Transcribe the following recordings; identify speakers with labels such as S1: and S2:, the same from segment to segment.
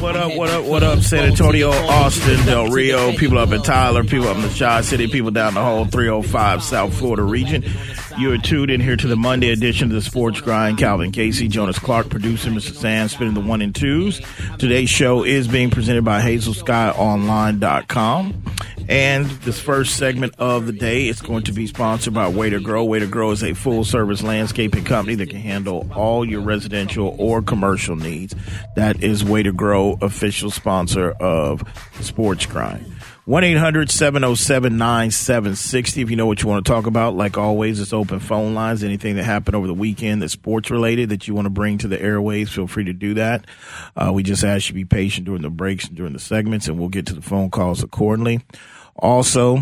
S1: What up, what up, what up, San Antonio, Austin, Del Rio, people up in Tyler, people up in the Chi City, people down the whole 305 South Florida region. You are tuned in here to the Monday edition of the Sports Grind. Calvin Casey, Jonas Clark, producer, Mr. Sam, spinning the one and twos. Today's show is being presented by HazelSkyOnline.com. And this first segment of the day is going to be sponsored by Way to Grow. Way to Grow is a full service landscaping company that can handle all your residential or commercial needs. That is Way to Grow, official sponsor of Sports Grind. 1 800 707 9760. If you know what you want to talk about, like always, it's open phone lines. Anything that happened over the weekend that's sports related that you want to bring to the airways, feel free to do that. Uh, we just ask you to be patient during the breaks and during the segments, and we'll get to the phone calls accordingly. Also,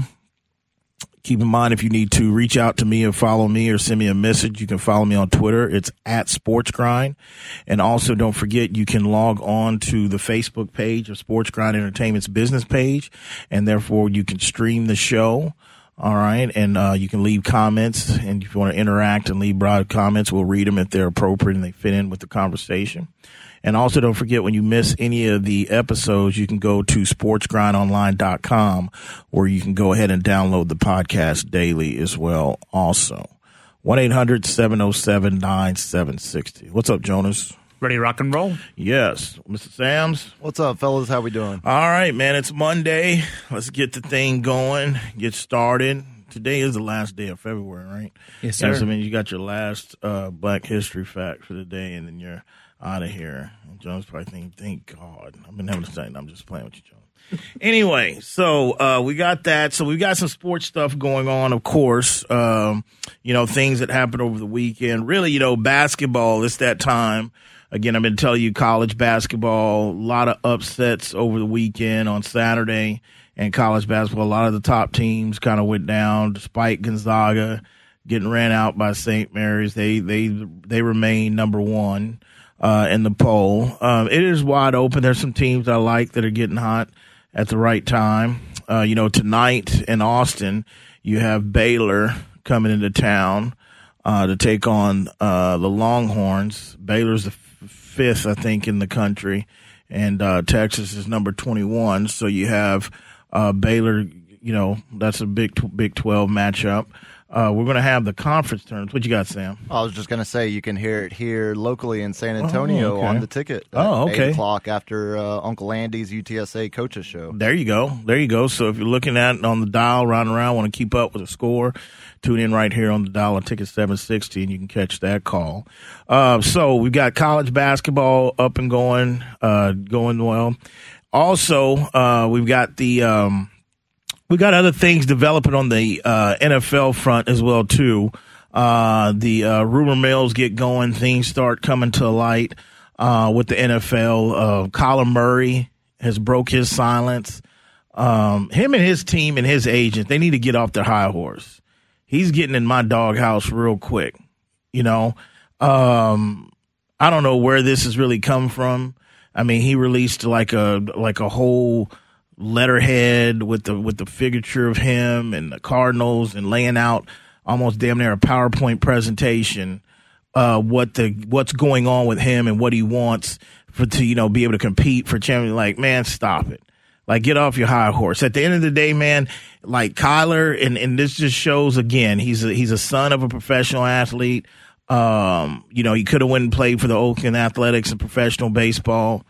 S1: keep in mind if you need to reach out to me or follow me or send me a message, you can follow me on Twitter. It's at Sports Grind. And also don't forget you can log on to the Facebook page of Sports Grind Entertainment's business page and therefore you can stream the show. All right. And uh, you can leave comments. And if you want to interact and leave broad comments, we'll read them if they're appropriate and they fit in with the conversation. And also don't forget when you miss any of the episodes, you can go to sportsgrindonline.com where you can go ahead and download the podcast daily as well also. 1-800-707-9760. What's up, Jonas?
S2: Ready to rock and roll?
S1: Yes. Mr. Sams?
S3: What's up, fellas? How we doing?
S1: All right, man. It's Monday. Let's get the thing going, get started. Today is the last day of February, right?
S2: Yes,
S1: Yes,
S2: sir.
S1: I mean, you got your last uh, Black History fact for the day, and then you're out of here. And Jones probably thinking, thank God. I've been having a say, I'm just playing with you, Jones. anyway, so uh, we got that. So we got some sports stuff going on, of course. Um, you know, things that happened over the weekend. Really, you know, basketball, it's that time. Again, I've been telling you college basketball, a lot of upsets over the weekend on Saturday and college basketball. A lot of the top teams kind of went down despite Gonzaga getting ran out by St. Mary's. They, they, they remain number one, uh, in the poll. Um, it is wide open. There's some teams I like that are getting hot at the right time. Uh, you know, tonight in Austin, you have Baylor coming into town, uh, to take on, uh, the Longhorns. Baylor's the f- fifth, I think, in the country, and uh, Texas is number 21. So you have uh, Baylor. You know, that's a big Big 12 matchup. Uh, we're going to have the conference terms. What you got, Sam?
S3: I was just gonna say you can hear it here locally in San Antonio
S1: Oh, okay.
S3: on the ticket. at
S1: Oh, okay.
S3: Eight o'clock after uh, Uncle Andy's UTSA coaches show.
S1: There you go. There you go. So if you're looking at it on the dial, riding around, want to keep up with the score, tune in right here on the dial on Ticket 760 and you can catch that call. Uh, so we've got college basketball up and going, uh, going well. Also, uh, we've got the, um, we got other things developing on the uh, NFL front as well too. Uh, the uh, rumor mills get going, things start coming to light uh, with the NFL. Uh, Kyler Murray has broke his silence. Um, him and his team and his agent, they need to get off their high horse. He's getting in my doghouse real quick. You know, um, I don't know where this has really come from. I mean, he released like a like a whole letterhead with the with the figurature of him and the Cardinals and laying out almost damn near a PowerPoint presentation uh what the what's going on with him and what he wants for to you know be able to compete for champion like man stop it. Like get off your high horse. At the end of the day man like Kyler and and this just shows again he's a he's a son of a professional athlete. Um you know he could have went and played for the Oakland Athletics and professional baseball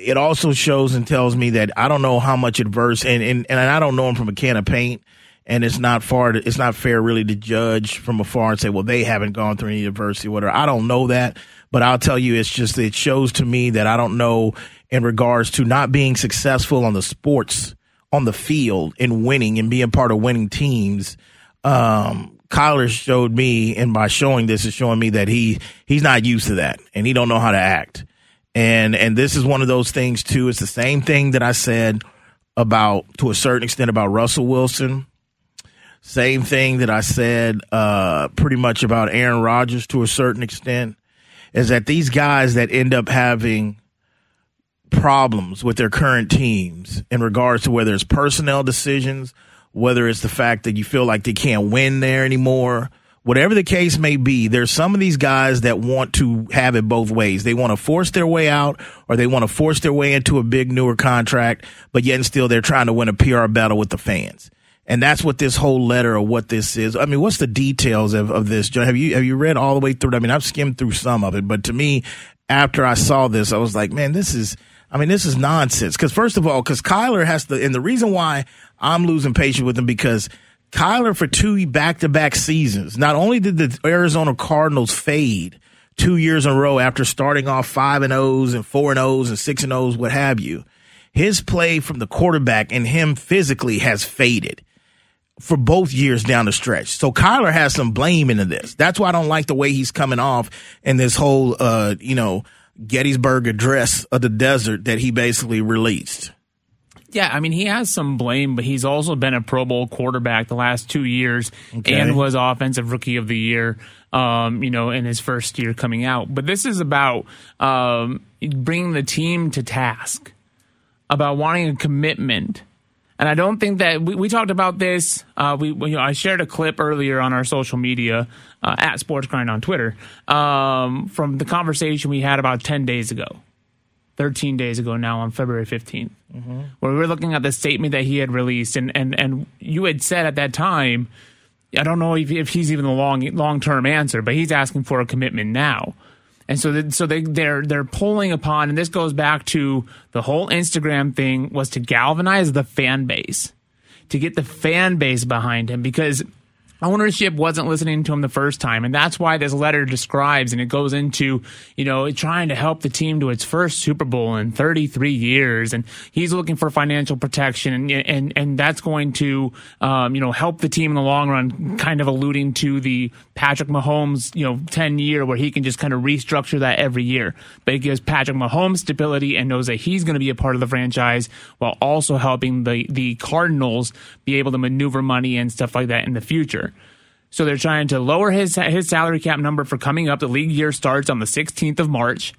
S1: it also shows and tells me that I don't know how much adverse and, and, and I don't know him from a can of paint and it's not far to, it's not fair really to judge from afar and say, well, they haven't gone through any adversity, whatever. I don't know that, but I'll tell you, it's just, it shows to me that I don't know in regards to not being successful on the sports, on the field and winning and being part of winning teams. Um, Kyler showed me, and by showing this is showing me that he, he's not used to that and he don't know how to act. And and this is one of those things too. It's the same thing that I said about to a certain extent about Russell Wilson. Same thing that I said uh, pretty much about Aaron Rodgers to a certain extent is that these guys that end up having problems with their current teams in regards to whether it's personnel decisions, whether it's the fact that you feel like they can't win there anymore, whatever the case may be, there's some of these guys that want to have it both ways. They want to force their way out or they want to force their way into a big newer contract, but yet and still they're trying to win a PR battle with the fans. And that's what this whole letter or what this is. I mean, what's the details of, of this? Have you have you read all the way through? I mean, I've skimmed through some of it, but to me, after I saw this, I was like, man, this is I mean, this is nonsense. Because first of all, because Kyler has to, and the reason why I'm losing patience with him because Kyler for two back-to-back seasons. Not only did the Arizona Cardinals fade two years in a row after starting off five and O's and four and O's and six and O's, what have you, his play from the quarterback and him physically has faded for both years down the stretch. So Kyler has some blame into this. That's why I don't like the way he's coming off in this whole, uh, you know, Gettysburg Address of the desert that he basically released.
S2: Yeah, I mean, he has some blame, but he's also been a Pro Bowl quarterback the last two years okay. and was Offensive Rookie of the Year, um, you know, in his first year coming out. But this is about um, bringing the team to task, about wanting a commitment. And I don't think that we, we talked about this. Uh, we, you know, I shared a clip earlier on our social media uh, at Sports Grind on Twitter um, from the conversation we had about ten days ago 13 days ago now on February 15th, mm-hmm. where we were looking at the statement that he had released. And, and, and you had said at that time, I don't know if, if he's even the long long term answer, but he's asking for a commitment now. And so, the, so they they're they're pulling upon, and this goes back to the whole Instagram thing was to galvanize the fan base, to get the fan base behind him, because ownership wasn't listening to him the first time. And that's why this letter describes and it goes into, you know, trying to help the team to its first Super Bowl in 33 years. And he's looking for financial protection and, and, and that's going to, um, you know, help the team in the long run, kind of alluding to the Patrick Mahomes, you know, 10 year where he can just kind of restructure that every year. But it gives Patrick Mahomes stability and knows that he's going to be a part of the franchise while also helping the, the Cardinals be able to maneuver money and stuff like that in the future. So they're trying to lower his his salary cap number for coming up. The league year starts on the 16th of March.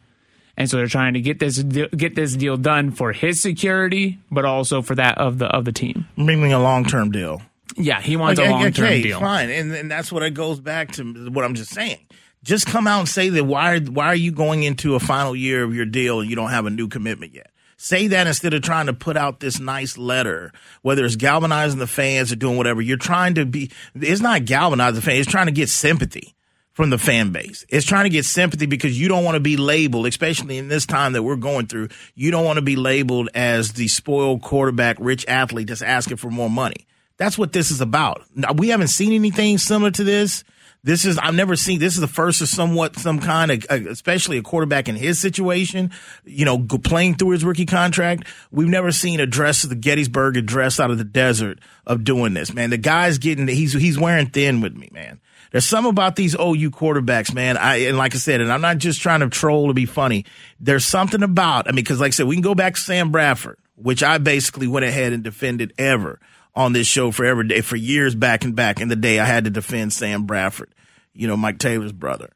S2: And so they're trying to get this get this deal done for his security, but also for that of the of the team.
S1: Meaning a long term deal.
S2: Yeah, he wants okay, a long term okay, deal.
S1: Fine, and, and that's what it goes back to what I'm just saying. Just come out and say that why why are you going into a final year of your deal and you don't have a new commitment yet? Say that instead of trying to put out this nice letter, whether it's galvanizing the fans or doing whatever. You're trying to be, it's not galvanizing the fans, it's trying to get sympathy from the fan base. It's trying to get sympathy because you don't want to be labeled, especially in this time that we're going through. You don't want to be labeled as the spoiled quarterback, rich athlete that's asking for more money. That's what this is about. We haven't seen anything similar to this this is I've never seen. This is the first of somewhat some kind of, uh, especially a quarterback in his situation. You know, playing through his rookie contract. We've never seen a dress of the Gettysburg address out of the desert of doing this. Man, the guy's getting he's he's wearing thin with me, man. There's some about these OU quarterbacks, man. I and like I said, and I'm not just trying to troll to be funny. There's something about I mean, because like I said, we can go back to Sam Bradford, which I basically went ahead and defended ever on this show for every day for years back and back in the day. I had to defend Sam Bradford, you know, Mike Taylor's brother.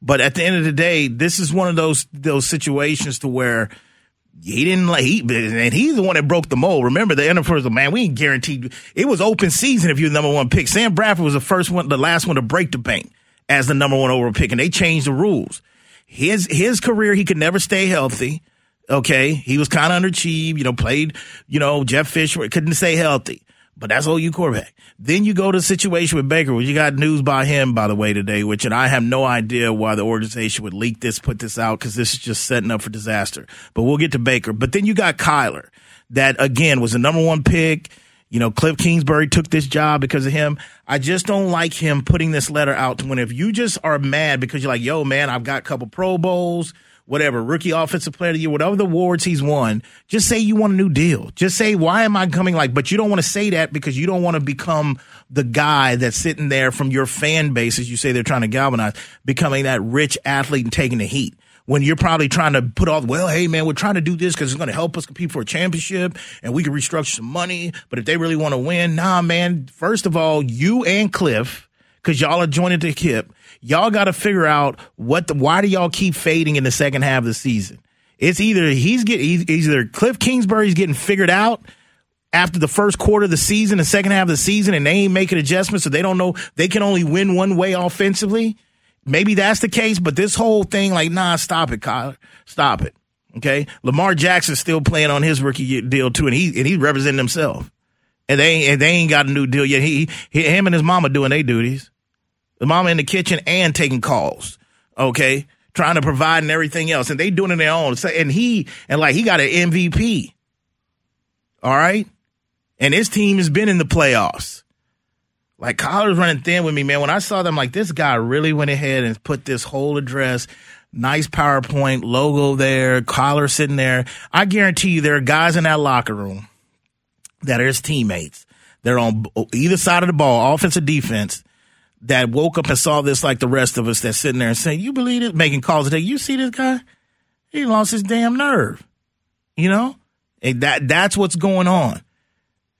S1: But at the end of the day, this is one of those those situations to where he didn't like he and he's the one that broke the mold. Remember the NFL man, we ain't guaranteed it was open season if you're the number one pick. Sam Bradford was the first one, the last one to break the bank as the number one overall pick, and they changed the rules. His his career, he could never stay healthy. Okay, he was kind of underachieved. You know, played. You know, Jeff Fisher couldn't stay healthy but that's OU quarterback. Then you go to the situation with Baker, which you got news by him, by the way, today, which, and I have no idea why the organization would leak this, put this out, because this is just setting up for disaster. But we'll get to Baker. But then you got Kyler, that again was the number one pick. You know, Cliff Kingsbury took this job because of him. I just don't like him putting this letter out to when if you just are mad because you're like, yo, man, I've got a couple Pro Bowls whatever, rookie offensive player of the year, whatever the awards he's won, just say you want a new deal. Just say, why am I coming like, but you don't want to say that because you don't want to become the guy that's sitting there from your fan base, as you say they're trying to galvanize, becoming that rich athlete and taking the heat when you're probably trying to put all, well, hey man, we're trying to do this because it's going to help us compete for a championship and we can restructure some money. But if they really want to win, nah, man, first of all, you and Cliff, because y'all are joining the hip, y'all got to figure out what the, why do y'all keep fading in the second half of the season? It's either he's getting he's either Cliff Kingsbury's getting figured out after the first quarter of the season, the second half of the season, and they ain't making adjustments, so they don't know they can only win one way offensively. Maybe that's the case, but this whole thing, like, nah, stop it, Kyler. Stop it. Okay. Lamar Jackson's still playing on his rookie deal too, and he and he's representing himself. And they and they ain't got a new deal yet. He, he him and his mama doing their duties. The mama in the kitchen and taking calls. Okay. Trying to provide and everything else. And they doing it their own. And he and like he got an MVP. All right. And his team has been in the playoffs. Like Kyler's running thin with me, man. When I saw them, like this guy really went ahead and put this whole address, nice PowerPoint logo there, Kyler sitting there. I guarantee you, there are guys in that locker room that are his teammates. They're on either side of the ball, offense defense, that woke up and saw this like the rest of us that's sitting there and saying, "You believe it?" Making calls today. You see this guy? He lost his damn nerve. You know, and that that's what's going on.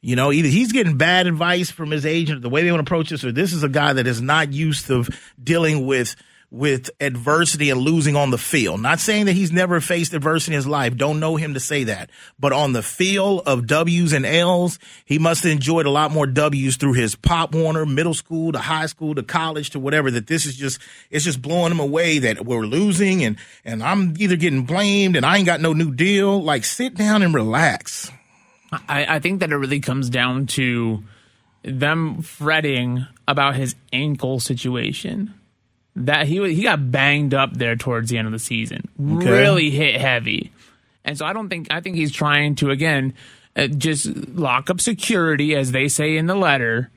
S1: You know, either he's getting bad advice from his agent, the way they want to approach this, or this is a guy that is not used to dealing with with adversity and losing on the field. Not saying that he's never faced adversity in his life. Don't know him to say that. But on the field of W's and L's, he must have enjoyed a lot more W's through his Pop Warner, middle school to high school to college to whatever, that this is just, it's just blowing him away that we're losing and, and I'm either getting blamed and I ain't got no new deal. Like sit down and relax.
S2: I, I think that it really comes down to them fretting about his ankle situation. That he he got banged up there towards the end of the season, okay. really hit heavy, and so I don't think I think he's trying to again uh, just lock up security, as they say in the letter,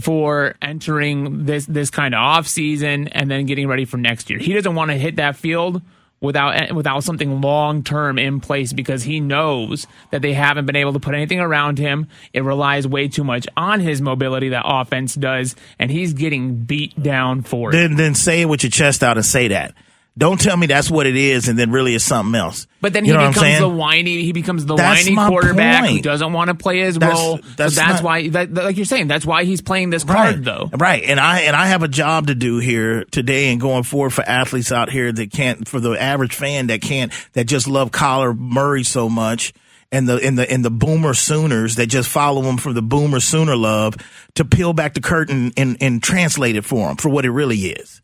S2: for entering this this kind of off season and then getting ready for next year. He doesn't want to hit that field without without something long term in place because he knows that they haven't been able to put anything around him. It relies way too much on his mobility that offense does, and he's getting beat down for
S1: it. Then then say it with your chest out and say that. Don't tell me that's what it is, and then really it's something else.
S2: But then he you know becomes the whiny. He becomes the that's whiny quarterback point. who doesn't want to play his that's, role. That's, so that's not, why, that, like you're saying, that's why he's playing this right, card, though.
S1: Right. And I and I have a job to do here today and going forward for athletes out here that can't, for the average fan that can't, that just love Kyler Murray so much and the and the and the boomer sooners that just follow him from the boomer sooner love to peel back the curtain and and translate it for him for what it really is.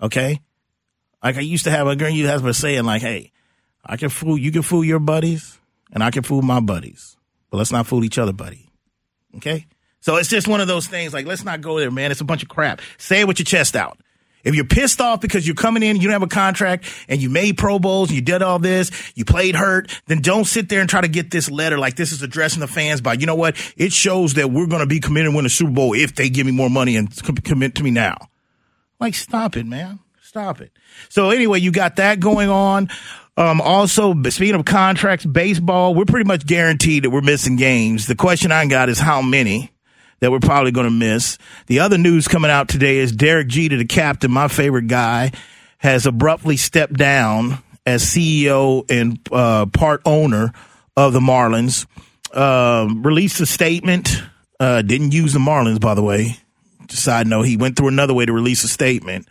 S1: Okay, like I used to have a girl you a saying like, "Hey, I can fool you can fool your buddies, and I can fool my buddies, but let's not fool each other, buddy." Okay, so it's just one of those things. Like, let's not go there, man. It's a bunch of crap. Say it with your chest out. If you're pissed off because you're coming in, you don't have a contract, and you made Pro Bowls, and you did all this, you played hurt, then don't sit there and try to get this letter like this is addressing the fans by, you know what? It shows that we're going to be committed to win the Super Bowl if they give me more money and commit to me now. Like, stop it, man. Stop it. So anyway, you got that going on. Um, also, speaking of contracts, baseball, we're pretty much guaranteed that we're missing games. The question I got is how many that we're probably going to miss. The other news coming out today is Derek Jeter, the captain, my favorite guy, has abruptly stepped down as CEO and uh, part owner of the Marlins. Uh, released a statement. Uh, didn't use the Marlins, by the way. Side note, he went through another way to release a statement.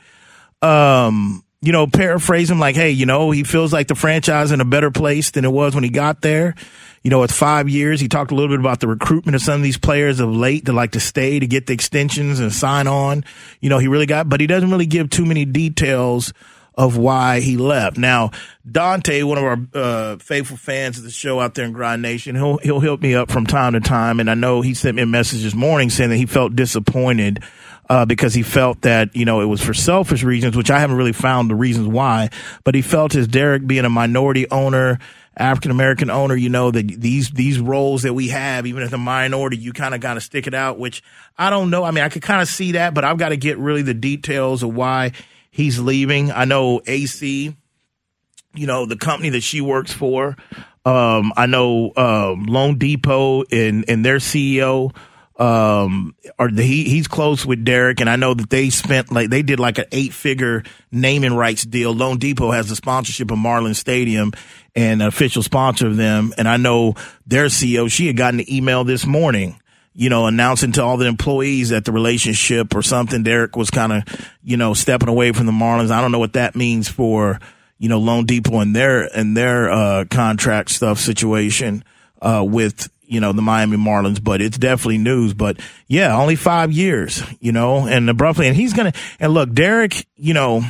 S1: Um, you know, paraphrase him like, hey, you know, he feels like the franchise in a better place than it was when he got there. You know, it's five years. He talked a little bit about the recruitment of some of these players of late that like to stay to get the extensions and sign on. You know, he really got, but he doesn't really give too many details of why he left. Now, Dante, one of our uh, faithful fans of the show out there in Grind Nation, he'll he'll help me up from time to time, and I know he sent me a message this morning saying that he felt disappointed uh, because he felt that, you know, it was for selfish reasons, which I haven't really found the reasons why, but he felt as Derek being a minority owner, African American owner, you know, that these, these roles that we have, even as a minority, you kind of got to stick it out, which I don't know. I mean, I could kind of see that, but I've got to get really the details of why he's leaving. I know AC, you know, the company that she works for. Um, I know, um, loanDepot and, and their CEO, um or the, he he's close with Derek and I know that they spent like they did like an eight figure naming rights deal. Lone loanDepot has the sponsorship of Marlin Stadium and an official sponsor of them. And I know their CEO, she had gotten an email this morning, you know, announcing to all the employees that the relationship or something, Derek was kind of, you know, stepping away from the Marlins. I don't know what that means for, you know, Lone loanDepot and their and their uh contract stuff situation. Uh, with you know the Miami Marlins, but it's definitely news. But yeah, only five years, you know, and abruptly, and he's gonna and look, Derek, you know,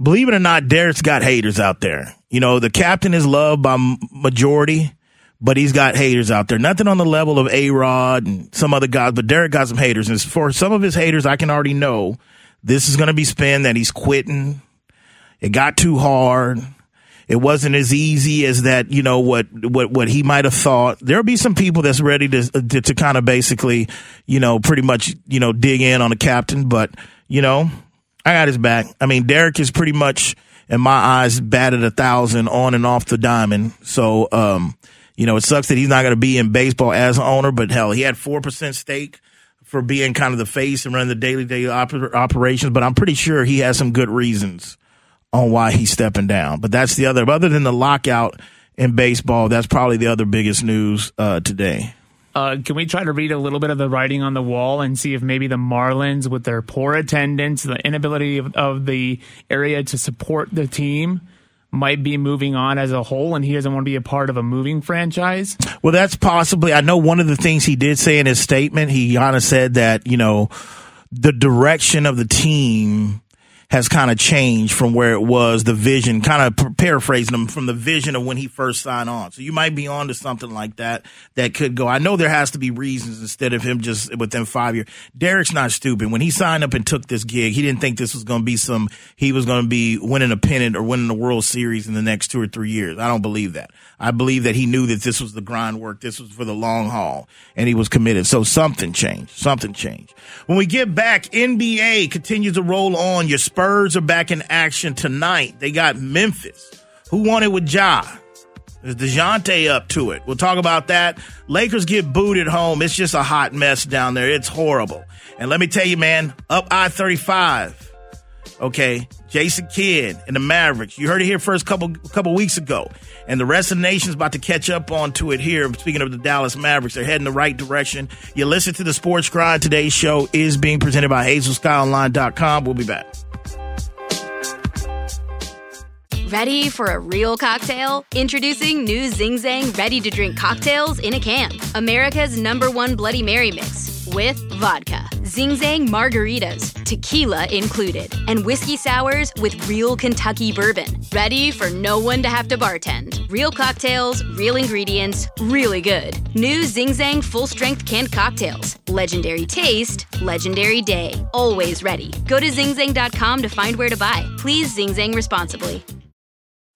S1: believe it or not, Derek's got haters out there. You know, the captain is loved by majority, but he's got haters out there. Nothing on the level of A Rod and some other guys, but Derek got some haters. And for some of his haters, I can already know this is going to be spin that he's quitting. It got too hard. It wasn't as easy as that, you know, what, what, what he might have thought. There'll be some people that's ready to, to, to kind of basically, you know, pretty much, you know, dig in on the captain, but, you know, I got his back. I mean, Derek is pretty much, in my eyes, batted a thousand on and off the diamond. So, um, you know, it sucks that he's not going to be in baseball as an owner, but hell, he had 4% stake for being kind of the face and running the daily day oper- operations, but I'm pretty sure he has some good reasons on why he's stepping down. But that's the other, other than the lockout in baseball, that's probably the other biggest news uh, today.
S2: Uh, can we try to read a little bit of the writing on the wall and see if maybe the Marlins, with their poor attendance, the inability of, of the area to support the team, might be moving on as a whole and he doesn't want to be a part of a moving franchise?
S1: Well, that's possibly. I know one of the things he did say in his statement, he kind of said that, you know, the direction of the team has kind of changed from where it was the vision, kind of paraphrasing him from the vision of when he first signed on. So you might be on to something like that that could go. I know there has to be reasons instead of him just within five years. Derek's not stupid. When he signed up and took this gig, he didn't think this was going to be some, he was going to be winning a pennant or winning the World Series in the next two or three years. I don't believe that. I believe that he knew that this was the grind work. This was for the long haul and he was committed. So something changed. Something changed. When we get back, NBA continues to roll on. Your Spurs Spurs are back in action tonight. They got Memphis. Who won it with Ja? Is DeJounte up to it? We'll talk about that. Lakers get booed at home. It's just a hot mess down there. It's horrible. And let me tell you, man, up I 35. Okay. Jason Kidd and the Mavericks. You heard it here first couple couple weeks ago. And the rest of the nation's about to catch up onto it here. Speaking of the Dallas Mavericks, they're heading the right direction. You listen to the Sports Grind. Today's show is being presented by HazelSkyOnline.com. We'll be back.
S4: Ready for a real cocktail? Introducing new Zing Zang ready to drink cocktails in a can. America's number one Bloody Mary mix with vodka, Zing Zang margaritas, tequila included, and whiskey sours with real Kentucky bourbon. Ready for no one to have to bartend. Real cocktails, real ingredients, really good. New Zing Zang full strength canned cocktails. Legendary taste, legendary day. Always ready. Go to zingzang.com to find where to buy. Please Zing Zang responsibly.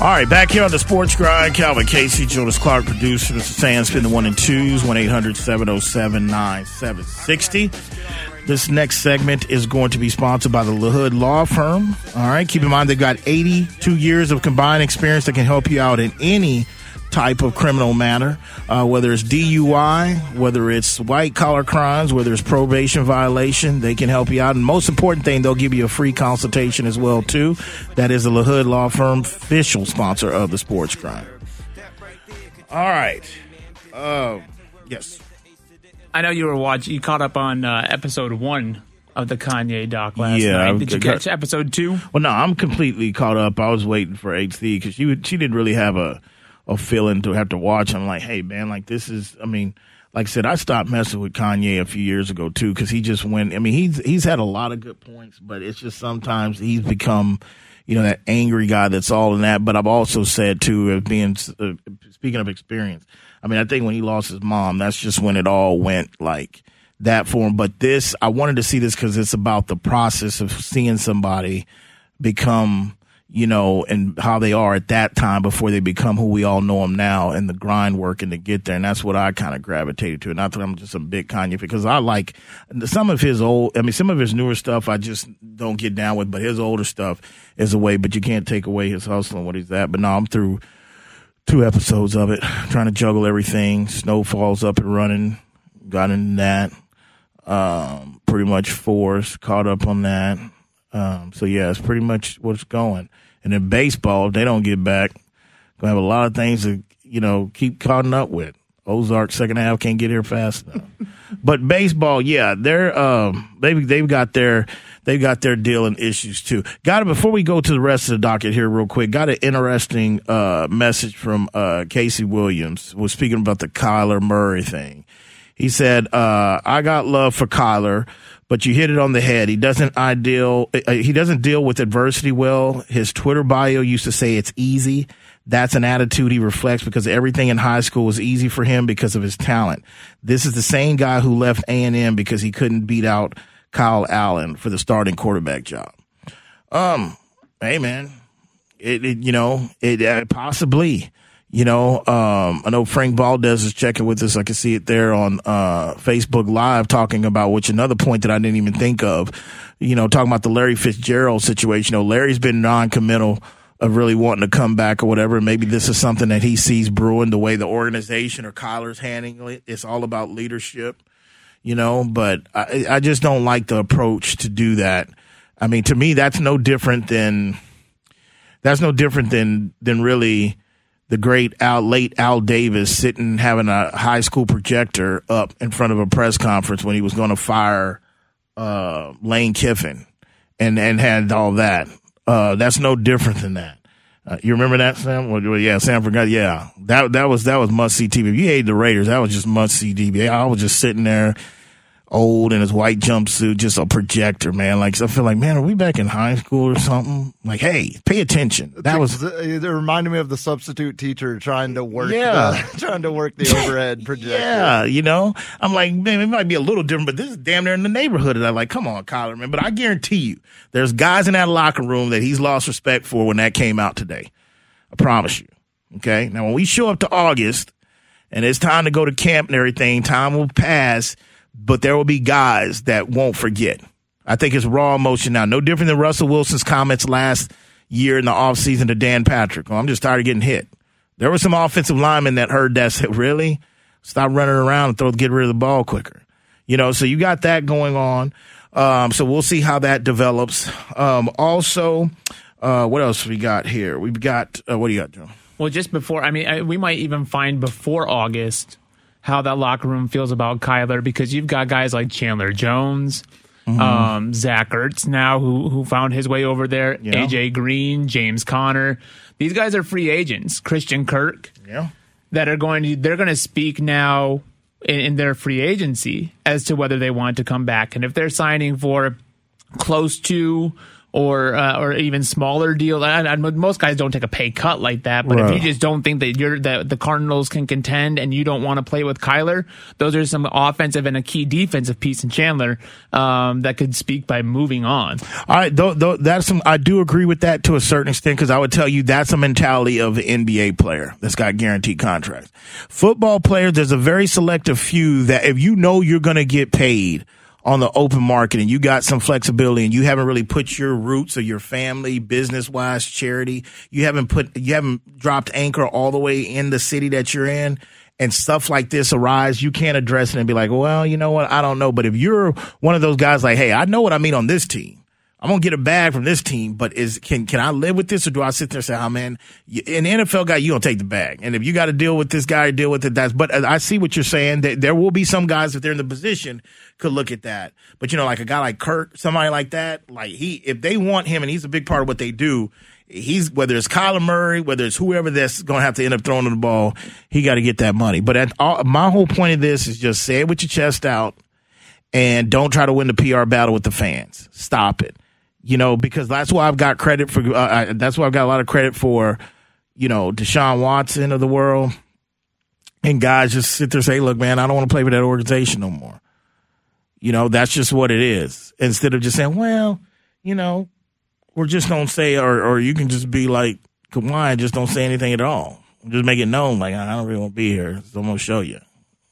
S1: All right, back here on the Sports Grind, Calvin Casey, Jonas Clark, producer. Mr. Sam Spin the one and twos, 1 800 707 9760. This next segment is going to be sponsored by the LaHood Law Firm. All right, keep in mind they've got 82 years of combined experience that can help you out in any type of criminal matter, uh, whether it's DUI, whether it's white collar crimes, whether it's probation violation, they can help you out. And most important thing, they'll give you a free consultation as well too. That is the LaHood Law Firm, official sponsor of the Sports Grind. All right. Uh, yes.
S2: I know you were watching. You caught up on uh, episode one of the Kanye doc last yeah, night. Did you catch episode two?
S1: Well, no, I'm completely caught up. I was waiting for HC because she she didn't really have a a feeling to have to watch. I'm like, hey man, like this is. I mean, like I said, I stopped messing with Kanye a few years ago too because he just went. I mean, he's he's had a lot of good points, but it's just sometimes he's become, you know, that angry guy that's all in that. But I've also said too, of being uh, speaking of experience. I mean, I think when he lost his mom, that's just when it all went like that for him. But this, I wanted to see this because it's about the process of seeing somebody become you know, and how they are at that time before they become who we all know them now and the grind working to get there. And that's what I kind of gravitated to. Not that I'm just a big Kanye because I like some of his old, I mean, some of his newer stuff I just don't get down with, but his older stuff is a way, but you can't take away his hustle and what he's at. But no, I'm through two episodes of it, trying to juggle everything. Snowfall's up and running. Got into that. Um, pretty much forced, caught up on that. Um, so yeah, it's pretty much what's going. And in baseball, they don't get back. Gonna have a lot of things to, you know, keep caught up with. Ozark second half can't get here fast enough. but baseball, yeah, they're um they've they've got their they've got their deal and issues too. Got it before we go to the rest of the docket here real quick. Got an interesting uh message from uh Casey Williams was speaking about the Kyler Murray thing. He said, uh, I got love for Kyler, but you hit it on the head. He doesn't ideal, uh, he doesn't deal with adversity well. His Twitter bio used to say it's easy. That's an attitude he reflects because everything in high school was easy for him because of his talent. This is the same guy who left A&M because he couldn't beat out Kyle Allen for the starting quarterback job. Um, hey man, it, it you know, it uh, possibly, you know, um, I know Frank Valdez is checking with us. I can see it there on, uh, Facebook live talking about which another point that I didn't even think of, you know, talking about the Larry Fitzgerald situation. You know, Larry's been non-committal of really wanting to come back or whatever. Maybe this is something that he sees brewing the way the organization or Kyler's handling it. It's all about leadership, you know, but I, I just don't like the approach to do that. I mean, to me, that's no different than, that's no different than, than really, the great Al, late Al Davis sitting having a high school projector up in front of a press conference when he was going to fire uh, Lane Kiffin and and had all that. Uh, that's no different than that. Uh, you remember that, Sam? Well, yeah, Sam forgot. Yeah, that that was that was must see TV. If you hated the Raiders, that was just must see TV. I was just sitting there old in his white jumpsuit, just a projector, man. Like I feel like, man, are we back in high school or something? Like, hey, pay attention. That was
S3: it. Reminded me of the substitute teacher trying to work,
S1: yeah,
S3: the, trying to work the overhead projector.
S1: Yeah, you know, I'm like, man, it might be a little different, but this is damn near in the neighborhood. And I'm like, come on, Kyler, man. But I guarantee you, there's guys in that locker room that he's lost respect for when that came out today. I promise you. Okay. Now, when we show up to August and it's time to go to camp and everything, time will pass but there will be guys that won't forget. I think it's raw emotion now. No different than Russell Wilson's comments last year in the offseason to Dan Patrick. Well, I'm just tired of getting hit. There were some offensive linemen that heard that said, really? Stop running around and throw, get rid of the ball quicker. You know, so you got that going on. Um, so we'll see how that develops. Um, also, uh, what else we got here? We've got, uh, what do you got, Joe?
S2: Well, just before, I mean, I, we might even find before August how that locker room feels about Kyler because you've got guys like Chandler Jones, mm-hmm. um, Zach Ertz now who who found his way over there, yeah. AJ Green, James Conner. These guys are free agents. Christian Kirk,
S1: yeah,
S2: that are going to they're going to speak now in, in their free agency as to whether they want to come back and if they're signing for close to or uh, or even smaller deal. Most guys don't take a pay cut like that. But right. if you just don't think that you're that the Cardinals can contend and you don't want to play with Kyler, those are some offensive and a key defensive piece in Chandler um, that could speak by moving on.
S1: All right, though, though, that's some. I do agree with that to a certain extent because I would tell you that's a mentality of an NBA player that's got guaranteed contracts. Football players, there's a very selective few that if you know you're going to get paid on the open market and you got some flexibility and you haven't really put your roots or your family business wise charity you haven't put you haven't dropped anchor all the way in the city that you're in and stuff like this arise you can't address it and be like well you know what? I don't know. But if you're one of those guys like hey i know what i mean on this team I'm gonna get a bag from this team, but is can can I live with this, or do I sit there and say, "Oh man, an NFL guy, you don't take the bag," and if you got to deal with this guy, deal with it. That's. But uh, I see what you're saying. That there will be some guys if they're in the position could look at that. But you know, like a guy like Kirk, somebody like that, like he, if they want him, and he's a big part of what they do. He's whether it's Kyler Murray, whether it's whoever that's going to have to end up throwing the ball, he got to get that money. But at, all, my whole point of this is just say it with your chest out, and don't try to win the PR battle with the fans. Stop it you know, because that's why I've got credit for. Uh, I, that's why I've got a lot of credit for, you know, Deshaun Watson of the world, and guys just sit there and say, "Look, man, I don't want to play for that organization no more." You know, that's just what it is. Instead of just saying, "Well, you know, or just don't say, or or you can just be like Kawhi, just don't say anything at all. Just make it known, like I don't really want to be here, so I'm gonna show you.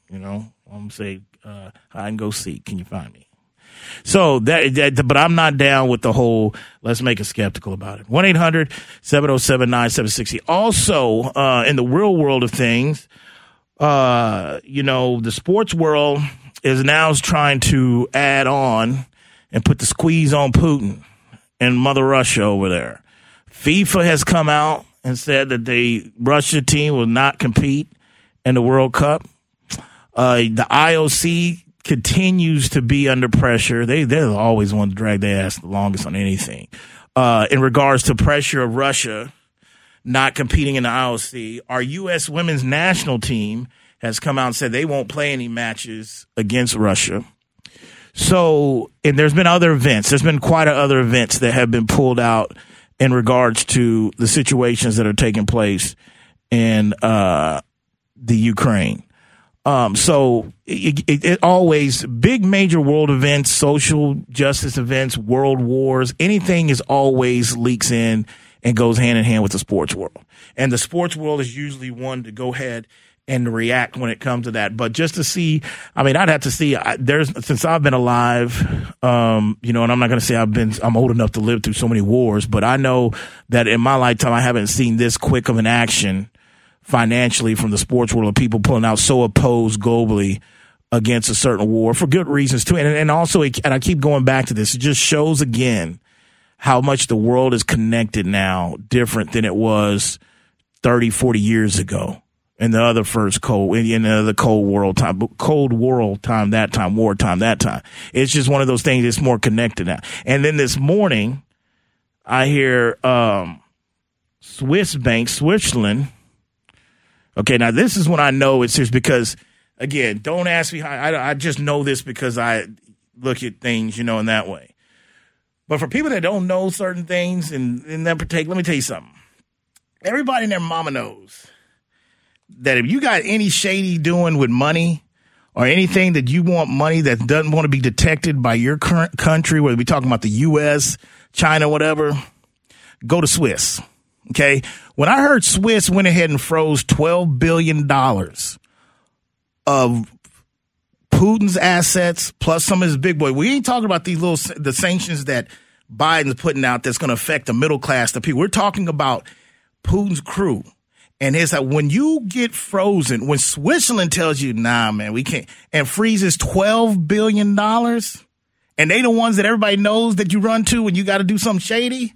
S1: You know, I'm gonna say, uh, hide and go seek. Can you find me? So that, that, but I'm not down with the whole, let's make a skeptical about it. 1-800-707-9760. Also, uh, in the real world of things, uh, you know, the sports world is now trying to add on and put the squeeze on Putin and Mother Russia over there. FIFA has come out and said that the Russia team will not compete in the World Cup. Uh, the IOC continues to be under pressure. They they're always want to drag their ass the longest on anything. Uh, in regards to pressure of Russia not competing in the IOC, our U.S. women's national team has come out and said they won't play any matches against Russia. So, and there's been other events. There's been quite a other events that have been pulled out in regards to the situations that are taking place in uh, the Ukraine. Um, so it, it, it, always big major world events, social justice events, world wars, anything is always leaks in and goes hand in hand with the sports world. And the sports world is usually one to go ahead and react when it comes to that. But just to see, I mean, I'd have to see. I, there's since I've been alive, um, you know, and I'm not going to say I've been, I'm old enough to live through so many wars, but I know that in my lifetime I haven't seen this quick of an action financially from the sports world of people pulling out so opposed globally against a certain war for good reasons too. And, and also, and I keep going back to this, it just shows again how much the world is connected now, different than it was 30, 40 years ago in the other first cold in the other cold world time cold world time that time war time that time. It's just one of those things that's more connected now. And then this morning i hear um, swiss bank switzerland okay now this is when i know it's just because again don't ask me how I, I just know this because i look at things you know in that way but for people that don't know certain things and in that particular let me tell you something everybody and their mama knows that if you got any shady doing with money or anything that you want money that doesn't want to be detected by your current country, whether we're talking about the U.S., China, whatever, go to Swiss. Okay. When I heard Swiss went ahead and froze $12 billion of Putin's assets plus some of his big boy, we ain't talking about these little, the sanctions that Biden's putting out that's going to affect the middle class, the people. We're talking about Putin's crew and it's like when you get frozen, when Switzerland tells you, nah, man, we can't, and freezes $12 billion, and they the ones that everybody knows that you run to when you got to do something shady,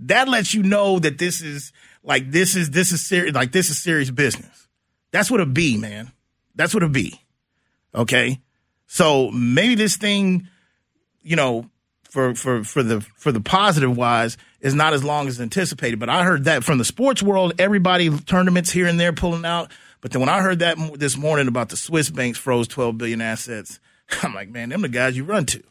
S1: that lets you know that this is like, this is, this is serious, like, this is serious business. That's what a B, man. That's what a B. Okay. So maybe this thing, you know, for for for the for the positive wise is not as long as anticipated. But I heard that from the sports world, everybody tournaments here and there pulling out. But then when I heard that this morning about the Swiss banks froze 12 billion assets, I'm like, man, them the guys you run to.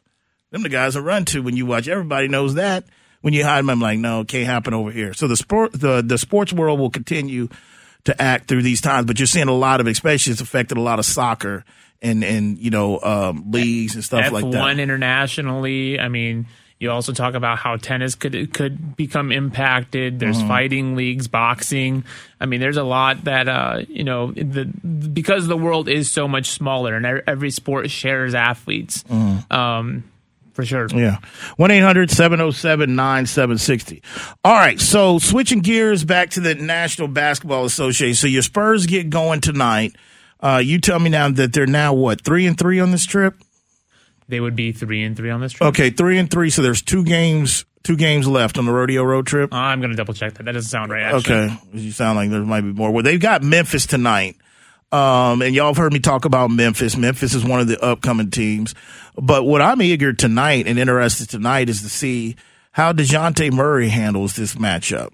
S1: Them the guys I run to when you watch. Everybody knows that. When you hide them, I'm like, no, it can't happen over here. So the sport, the the sports world will continue to act through these times. But you're seeing a lot of, especially it's affected a lot of soccer and and you know um, leagues and stuff
S2: F1
S1: like that.
S2: F1 internationally. I mean, you also talk about how tennis could could become impacted. There's mm-hmm. fighting leagues, boxing. I mean, there's a lot that uh, you know the because the world is so much smaller and every sport shares athletes. Mm-hmm. Um, for sure.
S1: Yeah. 1 800 707 9760. All right. So switching gears back to the National Basketball Association. So your Spurs get going tonight. Uh, you tell me now that they're now what three and three on this trip.
S2: They would be three and three on this trip.
S1: Okay, three and three. So there's two games, two games left on the rodeo road trip.
S2: I'm going to double check that. That doesn't sound right. Actually.
S1: Okay, you sound like there might be more. Well, they've got Memphis tonight. Um, and y'all have heard me talk about Memphis. Memphis is one of the upcoming teams. But what I'm eager tonight and interested tonight is to see how DeJounte Murray handles this matchup.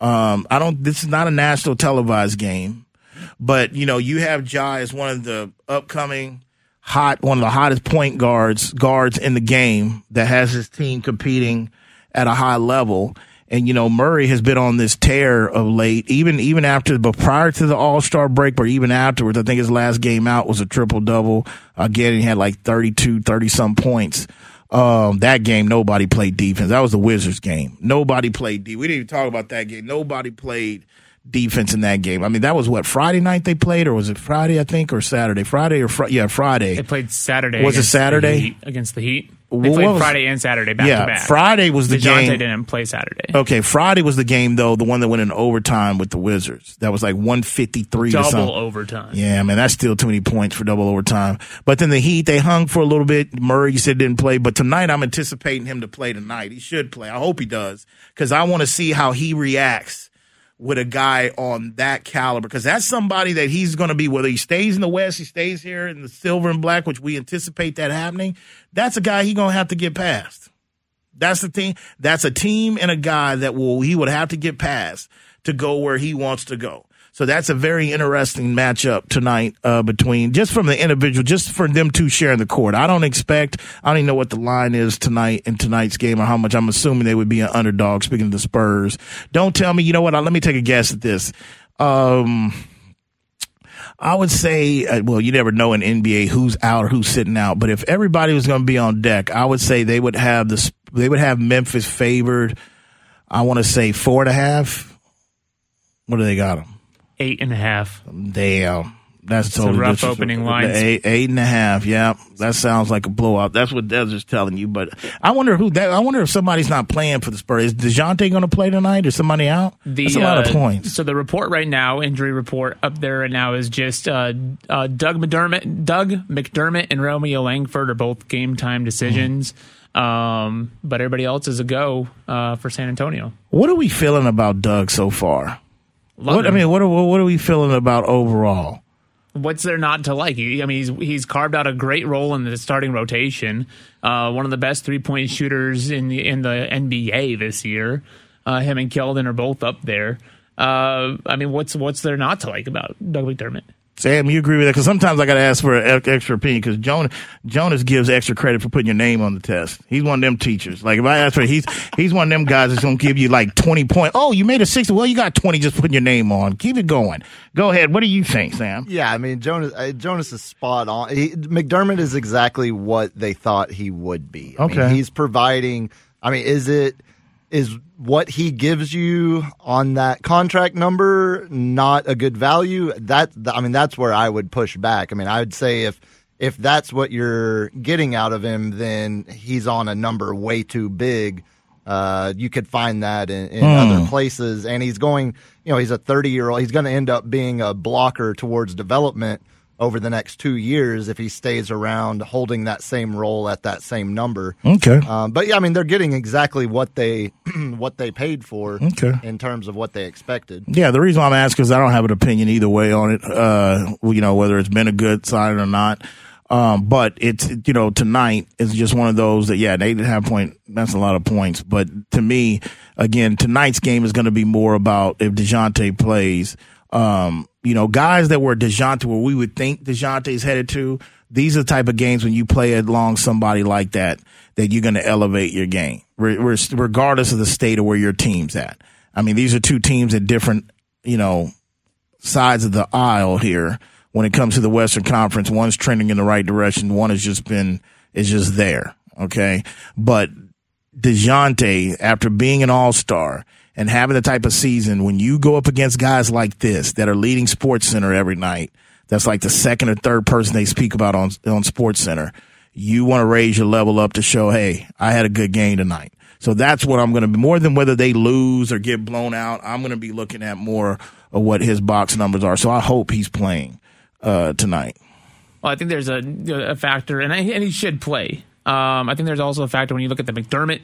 S1: Um, I don't, this is not a national televised game. But you know, you have Ja as one of the upcoming hot, one of the hottest point guards guards in the game that has his team competing at a high level. And you know, Murray has been on this tear of late, even even after, but prior to the All Star break, or even afterwards. I think his last game out was a triple double. Again, he had like 32, 30 some points. Um, that game, nobody played defense. That was the Wizards game. Nobody played D. We didn't even talk about that game. Nobody played defense in that game. I mean, that was what Friday night they played, or was it Friday? I think, or Saturday. Friday or fr- yeah, Friday.
S2: They played Saturday.
S1: Was it
S2: against the
S1: Saturday?
S2: Heat- against the Heat? They played
S1: was-
S2: Friday and Saturday back
S1: yeah,
S2: to back.
S1: Friday was the
S2: DeJounte
S1: game.
S2: didn't play Saturday.
S1: Okay, Friday was the game though, the one that went in overtime with the Wizards. That was like one fifty three
S2: Double overtime.
S1: Yeah, man, that's still too many points for double overtime. But then the Heat, they hung for a little bit. Murray, you said didn't play, but tonight I'm anticipating him to play tonight. He should play. I hope he does because I want to see how he reacts with a guy on that caliber because that's somebody that he's going to be whether he stays in the West, he stays here in the silver and black, which we anticipate that happening. That's a guy he's going to have to get past. That's the thing. That's a team and a guy that will he would have to get past to go where he wants to go. So that's a very interesting matchup tonight uh, between just from the individual, just for them two sharing the court. I don't expect. I don't even know what the line is tonight in tonight's game or how much. I'm assuming they would be an underdog. Speaking of the Spurs, don't tell me. You know what? Let me take a guess at this. Um, I would say, uh, well, you never know in NBA who's out or who's sitting out. But if everybody was going to be on deck, I would say they would have the they would have Memphis favored. I want to say four and a half. What do they got them?
S2: Eight and a half.
S1: Damn. That's
S2: a
S1: totally
S2: rough
S1: disrespectful.
S2: opening line.
S1: Eight, eight and a half. Yeah, that sounds like a blowout. That's what Dez is telling you. But I wonder who that. I wonder if somebody's not playing for the Spurs. Is Dejounte going to play tonight? or somebody out?
S2: The,
S1: That's a lot of
S2: uh,
S1: points.
S2: So the report right now, injury report up there right now is just uh, uh, Doug McDermott, Doug McDermott, and Romeo Langford are both game time decisions. Um, but everybody else is a go uh, for San Antonio.
S1: What are we feeling about Doug so far?
S2: Love
S1: What I mean, what are what are we feeling about overall?
S2: what's there not to like? I mean, he's he's carved out a great role in the starting rotation. Uh, one of the best three point shooters in the in the NBA this year. Uh, him and Keldon are both up there. Uh, I mean, what's what's there not to like about Doug McDermott?
S1: Sam, you agree with that? Because sometimes I got to ask for an extra opinion. Because Jonas, Jonas gives extra credit for putting your name on the test. He's one of them teachers. Like if I ask for, he's he's one of them guys that's gonna give you like twenty points. Oh, you made a sixty. Well, you got twenty just putting your name on. Keep it going. Go ahead. What do you think, Sam?
S3: Yeah, I mean Jonas. Uh, Jonas is spot on. He, McDermott is exactly what they thought he would be. I mean,
S1: Okay.
S3: he's providing. I mean, is it is what he gives you on that contract number not a good value? That I mean, that's where I would push back. I mean, I would say if if that's what you're getting out of him, then he's on a number way too big. Uh, you could find that in, in other places, and he's going. You know, he's a 30 year old. He's going to end up being a blocker towards development over the next two years if he stays around holding that same role at that same number.
S1: Okay.
S3: Um, but yeah, I mean, they're getting exactly what they what they paid for
S1: Okay.
S3: in terms of what they expected.
S1: Yeah, the reason why I'm asking is I don't have an opinion either way on it. Uh, you know, whether it's been a good sign or not. Um, but it's, you know, tonight is just one of those that, yeah, they did have point. That's a lot of points. But to me, again, tonight's game is going to be more about if DeJounte plays. Um, you know, guys that were DeJounte, where we would think DeJounte is headed to, these are the type of games when you play along somebody like that, that you're going to elevate your game, re- re- regardless of the state of where your team's at. I mean, these are two teams at different, you know, sides of the aisle here when it comes to the Western Conference. One's trending in the right direction. One has just been, is just there. Okay. But DeJounte, after being an all star and having the type of season, when you go up against guys like this that are leading Sports Center every night, that's like the second or third person they speak about on, on Sports Center. You want to raise your level up to show, hey, I had a good game tonight. So that's what I'm going to be more than whether they lose or get blown out. I'm going to be looking at more of what his box numbers are. So I hope he's playing uh, tonight.
S2: Well, I think there's a, a factor, and, I, and he should play. Um, I think there's also a factor when you look at the McDermott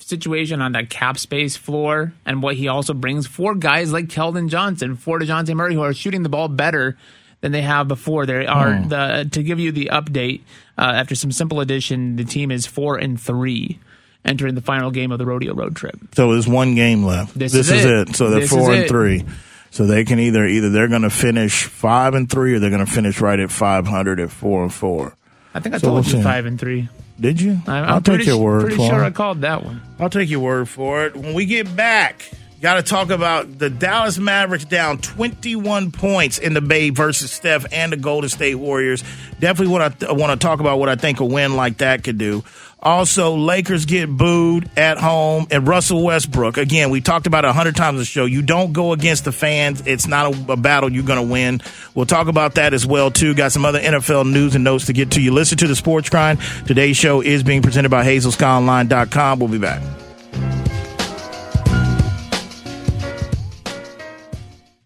S2: situation on that cap space floor and what he also brings for guys like Keldon Johnson, for DeJounte Murray, who are shooting the ball better than they have before. They are the to give you the update uh, after some simple addition. The team is four and three entering the final game of the rodeo road trip.
S1: So there's one game left.
S2: This
S1: is,
S2: is
S1: it.
S2: it.
S1: So they're
S2: This
S1: four and
S2: it.
S1: three. So they can either either they're going to finish five and three or they're going to finish right at 500 at four and four.
S2: I think I
S1: So
S2: told
S1: we'll
S2: you
S1: see.
S2: five and three.
S1: Did you?
S2: I,
S1: will take your word
S2: pretty
S1: for
S2: sure
S1: it.
S2: I called that one.
S1: I'll take your word for it. When we get back, Got to talk about the Dallas Mavericks down 21 points in the Bay versus Steph and the Golden State Warriors. Definitely want to want to talk about what I think a win like that could do. Also, Lakers get booed at home, and Russell Westbrook. Again, we talked about it a hundred times on the show. You don't go against the fans; it's not a, a battle you're going to win. We'll talk about that as well too. Got some other NFL news and notes to get to you. Listen to the Sports Grind. Today's show is being presented by HazelSkyOnline.com. We'll be back.